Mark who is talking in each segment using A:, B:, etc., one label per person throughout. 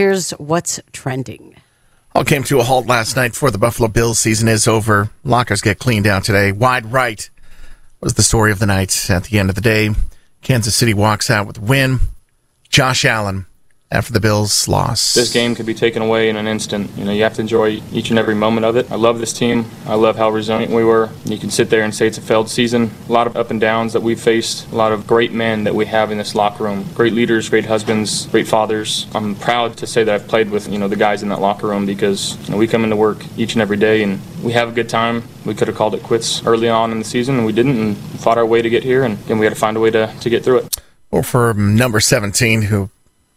A: Here's what's trending.
B: All came to a halt last night for the Buffalo Bills season is over. Lockers get cleaned out today. Wide right was the story of the night. At the end of the day, Kansas City walks out with a win. Josh Allen after the Bills' loss.
C: This game could be taken away in an instant. You know, you have to enjoy each and every moment of it. I love this team. I love how resilient we were. You can sit there and say it's a failed season. A lot of up and downs that we faced. A lot of great men that we have in this locker room. Great leaders, great husbands, great fathers. I'm proud to say that I've played with you know the guys in that locker room because you know, we come into work each and every day and we have a good time. We could have called it quits early on in the season and we didn't and fought our way to get here and then we had to find a way to, to get through it.
B: Or for number 17, who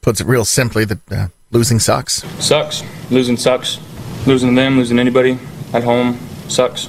B: puts it real simply that uh, losing sucks.
C: Sucks. Losing sucks. Losing them, losing anybody at home sucks.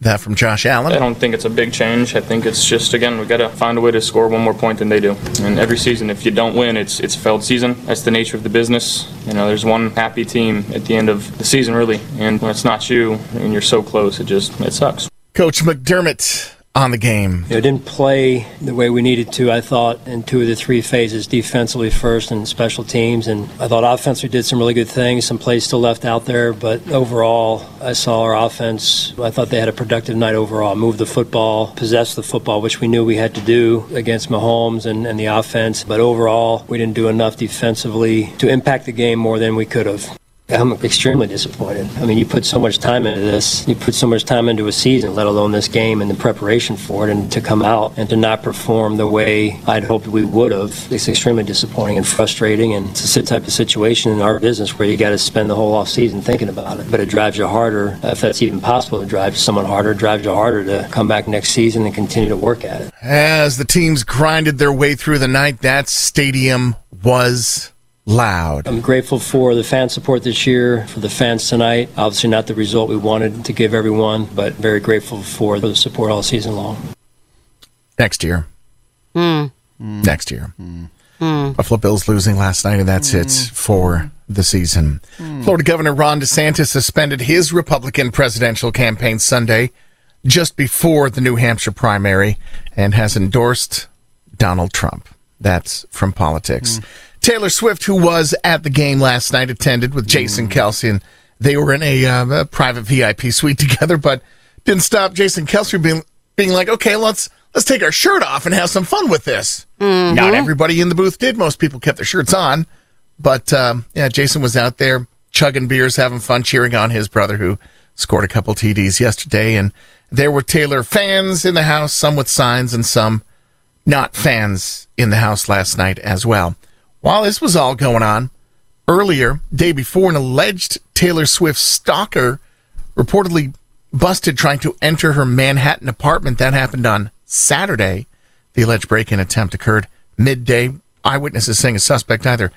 B: That from Josh Allen.
C: I don't think it's a big change. I think it's just again we got to find a way to score one more point than they do. And every season, if you don't win, it's it's a failed season. That's the nature of the business. You know, there's one happy team at the end of the season, really, and when it's not you and you're so close, it just it sucks.
B: Coach McDermott on the game.
D: It didn't play the way we needed to, I thought, in two of the three phases, defensively first and special teams. And I thought offensively did some really good things, some plays still left out there. But overall, I saw our offense, I thought they had a productive night overall. Move the football, possess the football, which we knew we had to do against Mahomes and, and the offense. But overall, we didn't do enough defensively to impact the game more than we could have. I'm extremely disappointed. I mean, you put so much time into this. You put so much time into a season, let alone this game and the preparation for it, and to come out and to not perform the way I'd hoped we would have. It's extremely disappointing and frustrating, and it's a type of situation in our business where you got to spend the whole off season thinking about it. But it drives you harder, if that's even possible, to drive someone harder. Drives you harder to come back next season and continue to work at it.
B: As the teams grinded their way through the night, that stadium was loud.
D: I'm grateful for the fan support this year, for the fans tonight. Obviously, not the result we wanted to give everyone, but very grateful for the support all season long.
B: Next year.
A: Mm.
B: Next year.
A: Mm.
B: Buffalo Bills losing last night, and that's it for the season. Florida Governor Ron DeSantis suspended his Republican presidential campaign Sunday just before the New Hampshire primary and has endorsed Donald Trump. That's from politics. Taylor Swift, who was at the game last night, attended with Jason Kelce, and they were in a, uh, a private VIP suite together, but didn't stop Jason Kelce being being like, okay, let's let's take our shirt off and have some fun with this. Not everybody in the booth did. Most people kept their shirts on, but um, yeah, Jason was out there chugging beers, having fun, cheering on his brother who scored a couple TDs yesterday, and there were Taylor fans in the house, some with signs and some not fans in the house last night as well. While this was all going on, earlier, day before, an alleged Taylor Swift stalker reportedly busted trying to enter her Manhattan apartment. That happened on Saturday. The alleged break-in attempt occurred midday. Eyewitnesses saying a suspect either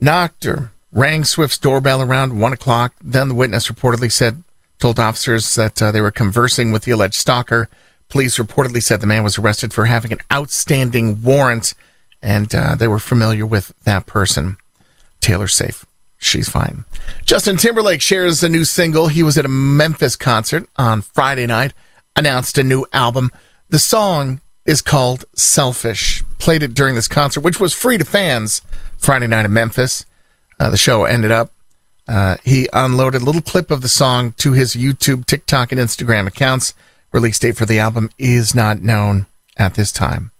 B: knocked or rang Swift's doorbell around one o'clock. Then the witness reportedly said, told officers that uh, they were conversing with the alleged stalker. Police reportedly said the man was arrested for having an outstanding warrant, and uh, they were familiar with that person. Taylor's safe. She's fine. Justin Timberlake shares a new single. He was at a Memphis concert on Friday night, announced a new album. The song is called Selfish. Played it during this concert, which was free to fans Friday night in Memphis. Uh, the show ended up. Uh, he unloaded a little clip of the song to his YouTube, TikTok, and Instagram accounts. Release date for the album is not known at this time.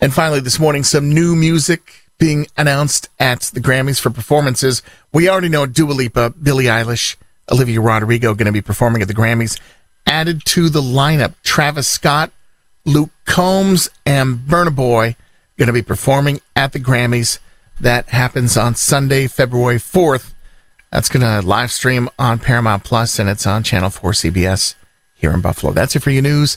B: And finally, this morning, some new music being announced at the Grammys for performances. We already know Dua Lipa, Billie Eilish, Olivia Rodrigo going to be performing at the Grammys. Added to the lineup, Travis Scott, Luke Combs, and Burna Boy going to be performing at the Grammys. That happens on Sunday, February 4th. That's going to live stream on Paramount Plus and it's on Channel 4 CBS here in Buffalo. That's it for your news.